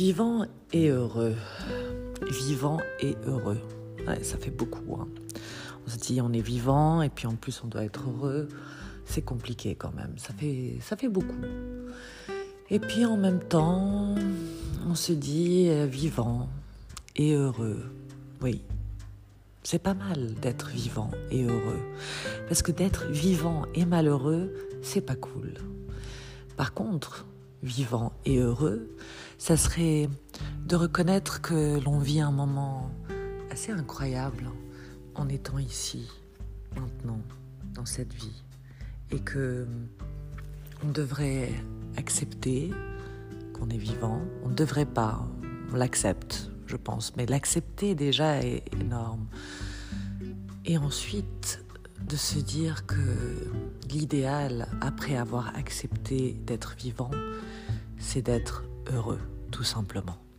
Vivant et heureux. Vivant et heureux. ça fait beaucoup. Hein. On se dit on est vivant et puis en plus on doit être heureux. C'est compliqué quand même. Ça fait, beaucoup. Et puis en même temps, on se dit euh, vivant et heureux. Oui, c'est pas mal d'être vivant et heureux. Parce que d'être vivant et malheureux, c'est pas cool. Par contre, vivant et heureux, ça serait de reconnaître que l'on vit un moment assez incroyable en étant ici, maintenant, dans cette vie, et que on devrait accepter qu'on est vivant. On ne devrait pas, on l'accepte, je pense, mais l'accepter déjà est énorme. Et ensuite, de se dire que l'idéal, après avoir accepté d'être vivant, c'est d'être heureux, tout simplement.